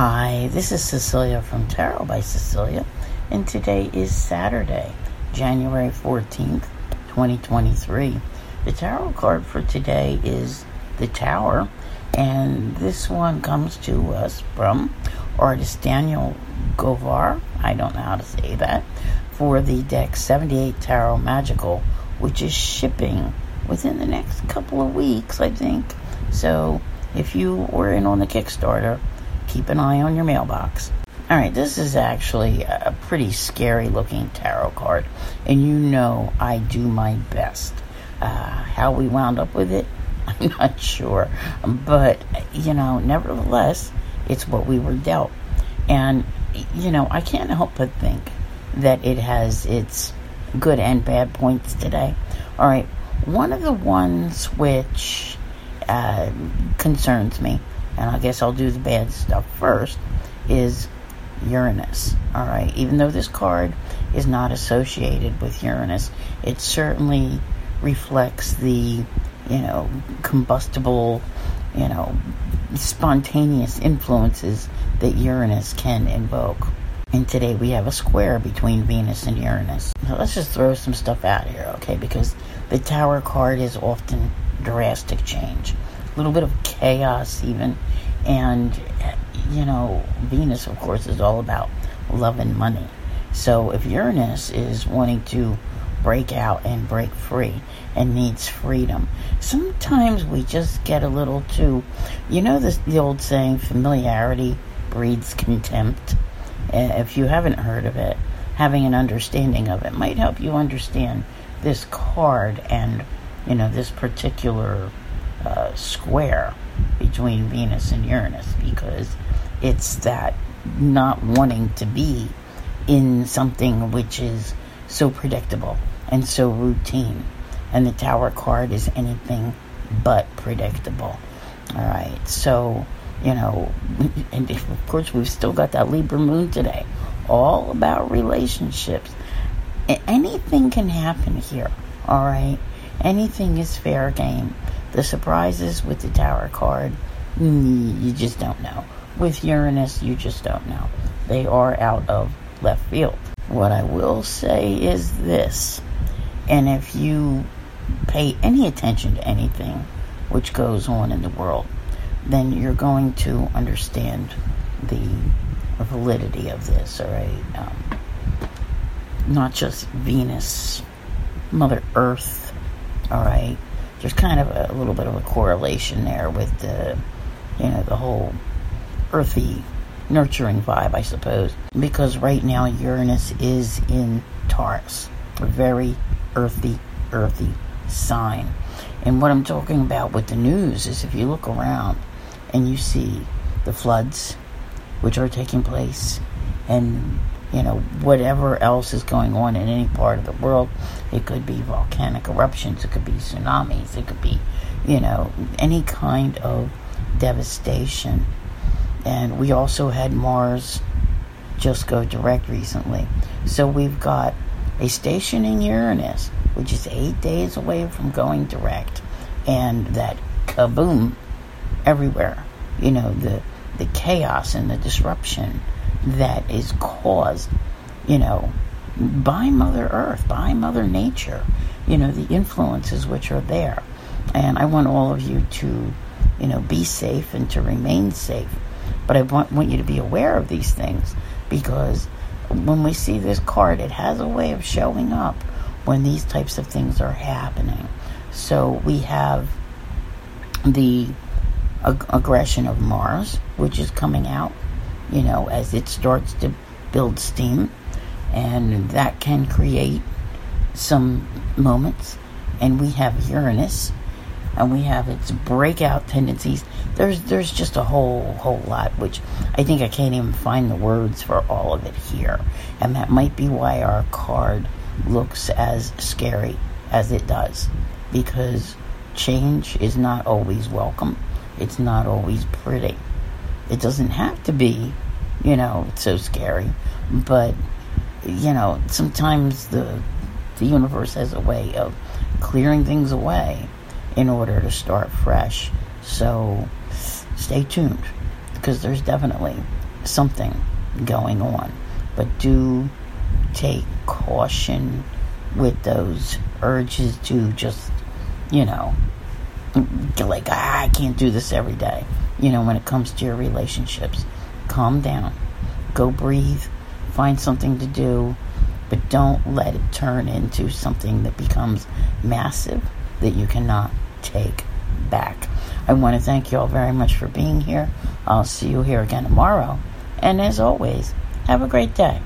Hi, this is Cecilia from Tarot by Cecilia, and today is Saturday, January 14th, 2023. The tarot card for today is the Tower, and this one comes to us from artist Daniel Govar. I don't know how to say that. For the deck 78 Tarot Magical, which is shipping within the next couple of weeks, I think. So if you were in on the Kickstarter, keep an eye on your mailbox. All right, this is actually a pretty scary looking tarot card, and you know I do my best. Uh, how we wound up with it, I'm not sure, but you know, nevertheless, it's what we were dealt. And you know, I can't help but think that it has its good and bad points today. All right, one of the ones which uh, concerns me and I guess I'll do the bad stuff first, is Uranus. All right, even though this card is not associated with Uranus, it certainly reflects the, you know, combustible, you know, spontaneous influences that Uranus can invoke. And today we have a square between Venus and Uranus. Now let's just throw some stuff out here, okay? Because the Tower card is often drastic change little bit of chaos even. And, you know, Venus, of course, is all about love and money. So if Uranus is wanting to break out and break free and needs freedom, sometimes we just get a little too, you know, this, the old saying, familiarity breeds contempt. Uh, if you haven't heard of it, having an understanding of it might help you understand this card and, you know, this particular uh, square between Venus and Uranus because it's that not wanting to be in something which is so predictable and so routine. And the Tower card is anything but predictable. All right, so you know, and of course, we've still got that Libra moon today, all about relationships. Anything can happen here, all right? Anything is fair game. The surprises with the Tower card, mm, you just don't know. With Uranus, you just don't know. They are out of left field. What I will say is this, and if you pay any attention to anything which goes on in the world, then you're going to understand the validity of this, all right? Um, not just Venus, Mother Earth, all right? There's kind of a, little bit of a correlation there with the, you know, the whole earthy, nurturing vibe, I suppose. Because right now Uranus is in Taurus, a very earthy, earthy sign. And what I'm talking about with the news is if you look around and you see the floods which are taking place and you know, whatever else is going on in any part of the world. It could be volcanic eruptions, it could be tsunamis, it could be, you know, any kind of devastation. And we also had Mars just go direct recently. So we've got a station in Uranus, which is eight days away from going direct, and that kaboom everywhere. You know, the the chaos and the disruption that is caused, you know, by Mother Earth, by Mother Nature, you know, the influences which are there. And I want all of you to, you know, be safe and to remain safe. But I want, want you to be aware of these things because when we see this card, it has a way of showing up when these types of things are happening. So we have the ag- aggression of Mars, which is coming out you know, as it starts to build steam. And that can create some moments. And we have Uranus and we have its breakout tendencies. There's there's just a whole whole lot which I think I can't even find the words for all of it here. And that might be why our card looks as scary as it does. Because change is not always welcome. It's not always pretty. It doesn't have to be, you know, it's so scary, but you know, sometimes the the universe has a way of clearing things away in order to start fresh. So stay tuned because there's definitely something going on. But do take caution with those urges to just, you know, like, ah, I can't do this every day. You know, when it comes to your relationships, calm down, go breathe, find something to do, but don't let it turn into something that becomes massive that you cannot take back. I want to thank you all very much for being here. I'll see you here again tomorrow. And as always, have a great day.